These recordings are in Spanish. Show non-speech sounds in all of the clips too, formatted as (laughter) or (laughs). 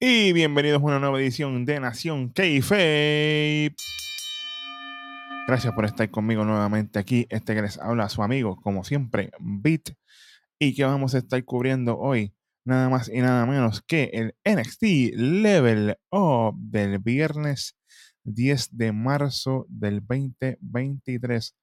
Y bienvenidos a una nueva edición de Nación Keife. Gracias por estar conmigo nuevamente aquí. Este que les habla su amigo, como siempre, Beat. Y que vamos a estar cubriendo hoy, nada más y nada menos que el NXT Level Up del viernes 10 de marzo del 2023.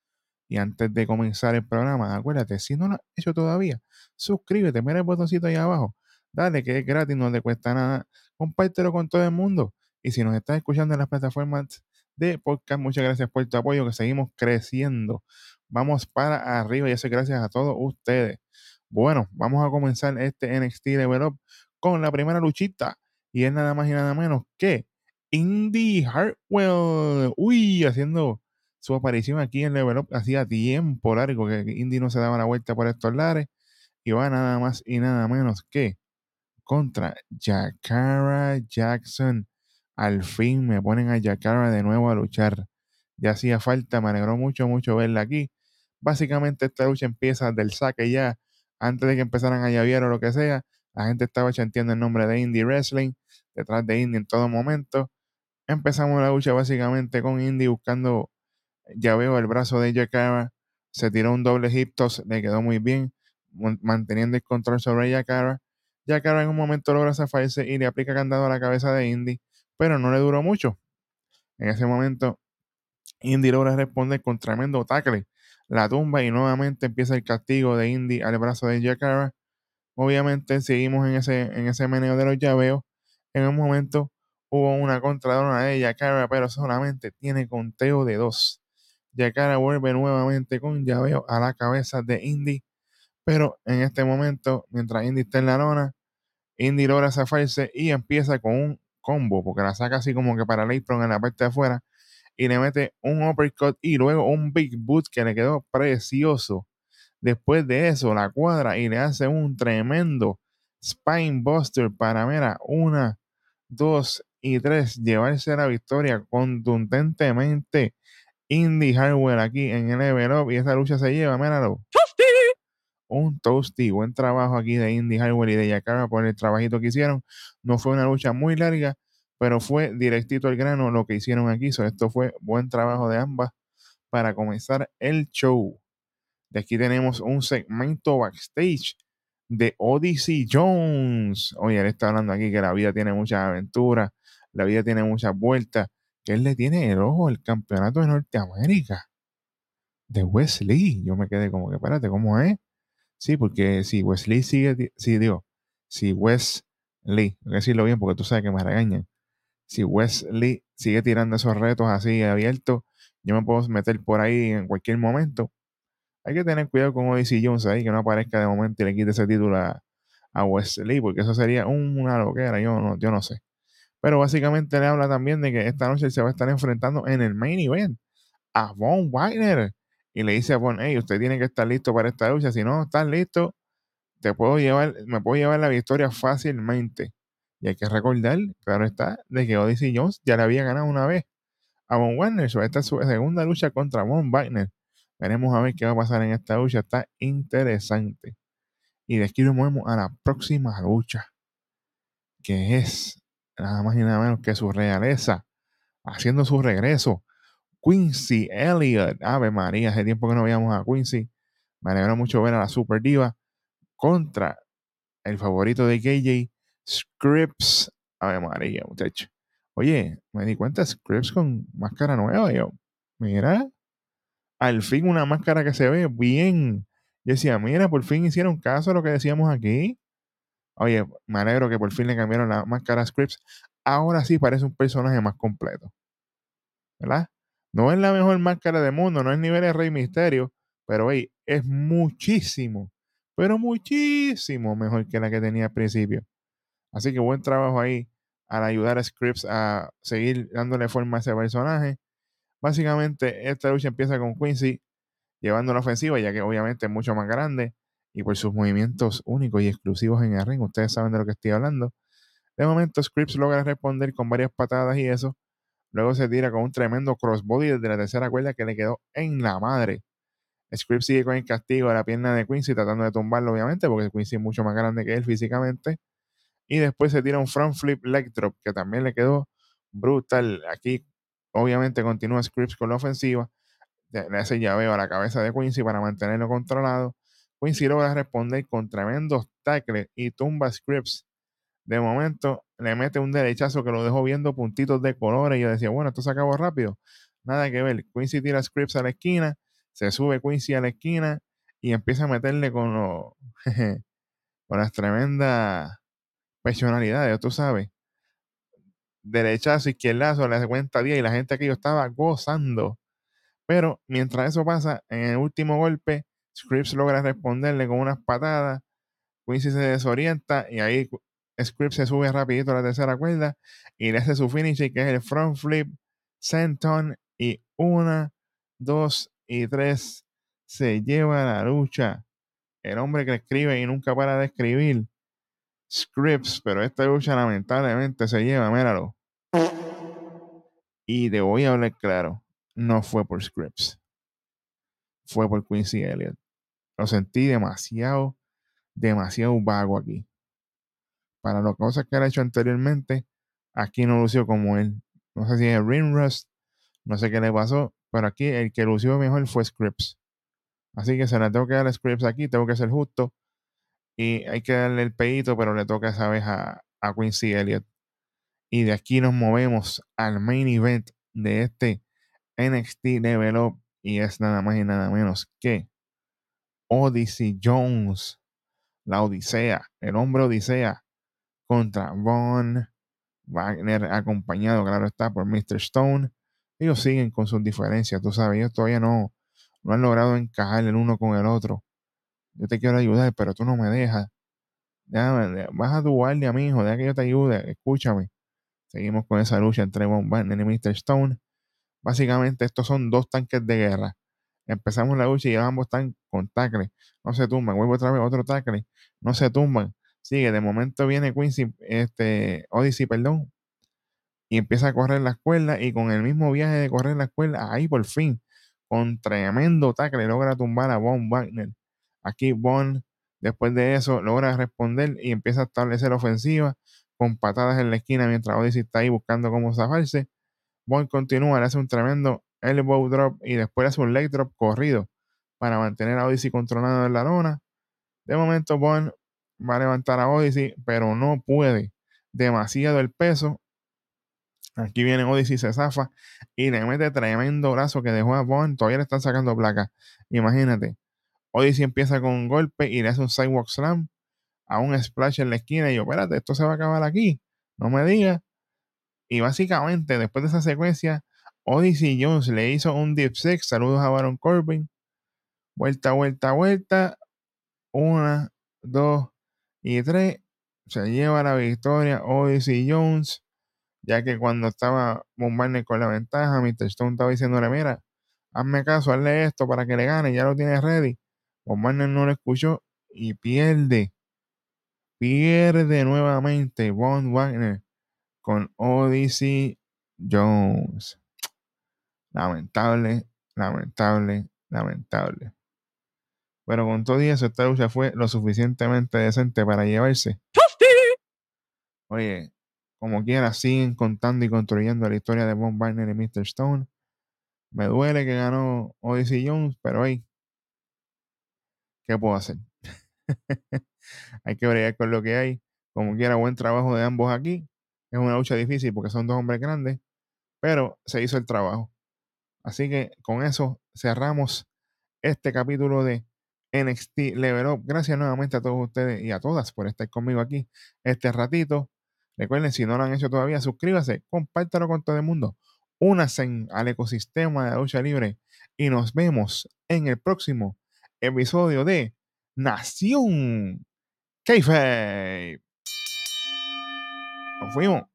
Y antes de comenzar el programa, acuérdate, si no lo has hecho todavía, suscríbete, mira el botoncito ahí abajo. Dale, que es gratis, no te cuesta nada. Compártelo con todo el mundo. Y si nos estás escuchando en las plataformas de podcast, muchas gracias por tu apoyo, que seguimos creciendo. Vamos para arriba y eso gracias a todos ustedes. Bueno, vamos a comenzar este NXT Level Up con la primera luchita. Y es nada más y nada menos que Indy Hartwell. Uy, haciendo su aparición aquí en Level Up hacía tiempo largo que Indy no se daba la vuelta por estos lares. Y va nada más y nada menos que contra Jakara Jackson. Al fin me ponen a Jakara de nuevo a luchar. Ya hacía falta, me alegró mucho, mucho verla aquí. Básicamente esta lucha empieza del saque ya, antes de que empezaran a llaviar o lo que sea. La gente estaba chanteando el nombre de Indie Wrestling, detrás de Indie en todo momento. Empezamos la lucha básicamente con Indie buscando ya veo el brazo de Jakara. Se tiró un doble hip toss, le quedó muy bien, manteniendo el control sobre Jakara. Jakara en un momento logra zafarse y le aplica candado a la cabeza de Indy, pero no le duró mucho. En ese momento, Indy logra responder con tremendo tackle, la tumba y nuevamente empieza el castigo de Indy al brazo de Jakara. Obviamente seguimos en ese, en ese meneo de los llaveos. En un momento hubo una contradona de Jakara, pero solamente tiene conteo de dos. Yakara vuelve nuevamente con llaveo a la cabeza de Indy. Pero en este momento, mientras Indy está en la lona, Indy logra zafarse y empieza con un combo, porque la saca así como que para el apron en la parte de afuera y le mete un uppercut y luego un big boot que le quedó precioso. Después de eso, la cuadra y le hace un tremendo spine buster para, mira, una, dos y tres, llevarse la victoria contundentemente Indy Hardware aquí en el Level y esta lucha se lleva, míralo. Un toasty, buen trabajo aquí de Indy Hardware y de Yakara por el trabajito que hicieron. No fue una lucha muy larga, pero fue directito al grano lo que hicieron aquí. esto fue buen trabajo de ambas para comenzar el show. De aquí tenemos un segmento backstage de Odyssey Jones. Oye, él está hablando aquí que la vida tiene muchas aventuras, la vida tiene muchas vueltas que él le tiene el ojo al campeonato de Norteamérica de Wesley. Yo me quedé como que, espérate, ¿cómo es? Sí, porque si Wesley sigue, si digo, si Wesley, voy a decirlo bien porque tú sabes que me regañan, si Wesley sigue tirando esos retos así abiertos, yo me puedo meter por ahí en cualquier momento. Hay que tener cuidado con Odyssey Jones ahí, que no aparezca de momento y le quite ese título a, Wesley, porque eso sería una loquera, yo no, yo no sé. Pero básicamente le habla también de que esta noche se va a estar enfrentando en el main event a Von Wagner. Y le dice a Von, hey, usted tiene que estar listo para esta lucha. Si no estás listo, te puedo llevar, me puedo llevar la victoria fácilmente. Y hay que recordar, claro está, de que Odyssey Jones ya le había ganado una vez a Von Wagner. esta es su segunda lucha contra Von Wagner. Veremos a ver qué va a pasar en esta lucha. Está interesante. Y de aquí nos movemos a la próxima lucha, que es nada más y nada menos que su realeza, haciendo su regreso. Quincy Elliott, Ave María, hace tiempo que no veíamos a Quincy. Me alegra mucho ver a la Super Diva contra el favorito de KJ, Scripps. Ave María, muchacho. Oye, me di cuenta, Scripps con máscara nueva. Yo, mira, al fin una máscara que se ve bien. Yo decía, mira, por fin hicieron caso a lo que decíamos aquí. Oye, me alegro que por fin le cambiaron la máscara a Scripps. Ahora sí parece un personaje más completo. ¿Verdad? No es la mejor máscara del mundo, no es nivel de Rey Misterio, pero oye, es muchísimo, pero muchísimo mejor que la que tenía al principio. Así que buen trabajo ahí al ayudar a Scripps a seguir dándole forma a ese personaje. Básicamente, esta lucha empieza con Quincy llevando la ofensiva, ya que obviamente es mucho más grande y por sus movimientos únicos y exclusivos en el ring. Ustedes saben de lo que estoy hablando. De momento, Scripps logra responder con varias patadas y eso. Luego se tira con un tremendo crossbody desde la tercera cuerda que le quedó en la madre. Scripps sigue con el castigo de la pierna de Quincy tratando de tumbarlo, obviamente, porque Quincy es mucho más grande que él físicamente. Y después se tira un front flip leg drop, que también le quedó brutal. Aquí, obviamente, continúa Scripps con la ofensiva. Le hace llaveo a la cabeza de Quincy para mantenerlo controlado. Quincy logra responder con tremendos tackles y tumba Scripps. De momento, le mete un derechazo que lo dejó viendo puntitos de colores. Y yo decía, bueno, esto se acabó rápido. Nada que ver. Quincy tira Scripps a la esquina. Se sube Quincy a la esquina y empieza a meterle con, con las tremendas personalidades, tú sabes. Derechazo, izquierdazo, le hace cuenta 10 y la gente aquí yo estaba gozando. Pero mientras eso pasa, en el último golpe, Scripps logra responderle con unas patadas. Quincy se desorienta y ahí Scripps se sube rapidito a la tercera cuerda y le hace su finish que es el front flip, senton y una, dos y tres se lleva la lucha. El hombre que escribe y nunca para de escribir scripts, pero esta lucha lamentablemente se lleva, míralo. Y te voy a hablar claro, no fue por scripts, fue por Quincy Elliott. Lo sentí demasiado, demasiado vago aquí. Para las cosas que ha hecho anteriormente, aquí no lució como él. No sé si es Ring Rust, no sé qué le pasó, pero aquí el que lució mejor fue Scripps. Así que se le tengo que dar Scripps aquí, tengo que ser justo. Y hay que darle el pedito, pero le toca esa vez a, a Quincy Elliott. Y de aquí nos movemos al main event de este NXT Level. Y es nada más y nada menos que Odyssey Jones. La Odisea, el hombre Odisea contra Von Wagner, acompañado, claro está, por Mr. Stone. Ellos siguen con sus diferencias, tú sabes, ellos todavía no, no han logrado encajar el uno con el otro. Yo te quiero ayudar, pero tú no me dejas. Déjame, baja tu guardia, mi hijo, deja que yo te ayude, escúchame. Seguimos con esa lucha entre Von Wagner y Mr. Stone. Básicamente, estos son dos tanques de guerra. Empezamos la lucha y ambos están con tackle. No se tumban. Vuelvo otra vez otro tackle. No se tumban. Sigue. De momento viene Quincy, este, Odyssey, perdón. Y empieza a correr la escuela. Y con el mismo viaje de correr la escuela, ahí por fin, con tremendo tackle, logra tumbar a Von Wagner. Aquí Von, después de eso, logra responder y empieza a establecer ofensiva con patadas en la esquina mientras Odyssey está ahí buscando cómo zafarse. Von continúa, le hace un tremendo elbow drop y después hace un leg drop corrido para mantener a Odyssey controlado en la lona. De momento, Von va a levantar a Odyssey, pero no puede. Demasiado el peso. Aquí viene Odyssey, se zafa y le mete tremendo brazo que dejó a Von. Todavía le están sacando placa. Imagínate. Odyssey empieza con un golpe y le hace un sidewalk slam a un splash en la esquina. Y yo, espérate, esto se va a acabar aquí. No me digas. Y básicamente, después de esa secuencia, Odyssey Jones le hizo un deep six. Saludos a Baron Corbin. Vuelta, vuelta, vuelta. Una, dos y tres. Se lleva la victoria Odyssey Jones. Ya que cuando estaba Bombardier con la ventaja, Mr. Stone estaba diciéndole: Mira, hazme caso, hazle esto para que le gane. Ya lo tienes ready. Bombardier no lo escuchó y pierde. Pierde nuevamente Von Wagner con Odyssey Jones. Lamentable, lamentable, lamentable. Pero con todo eso, esta lucha fue lo suficientemente decente para llevarse. Oye, como quiera, siguen contando y construyendo la historia de Von Wagner y Mr. Stone. Me duele que ganó Odyssey Jones, pero hey, ¿qué puedo hacer? (laughs) hay que bregar con lo que hay. Como quiera, buen trabajo de ambos aquí. Es una lucha difícil porque son dos hombres grandes, pero se hizo el trabajo. Así que con eso cerramos este capítulo de NXT Level Up. Gracias nuevamente a todos ustedes y a todas por estar conmigo aquí este ratito. Recuerden, si no lo han hecho todavía, suscríbase, compártalo con todo el mundo. Únanse al ecosistema de la lucha libre y nos vemos en el próximo episodio de Nación Keife. Nos fuimos.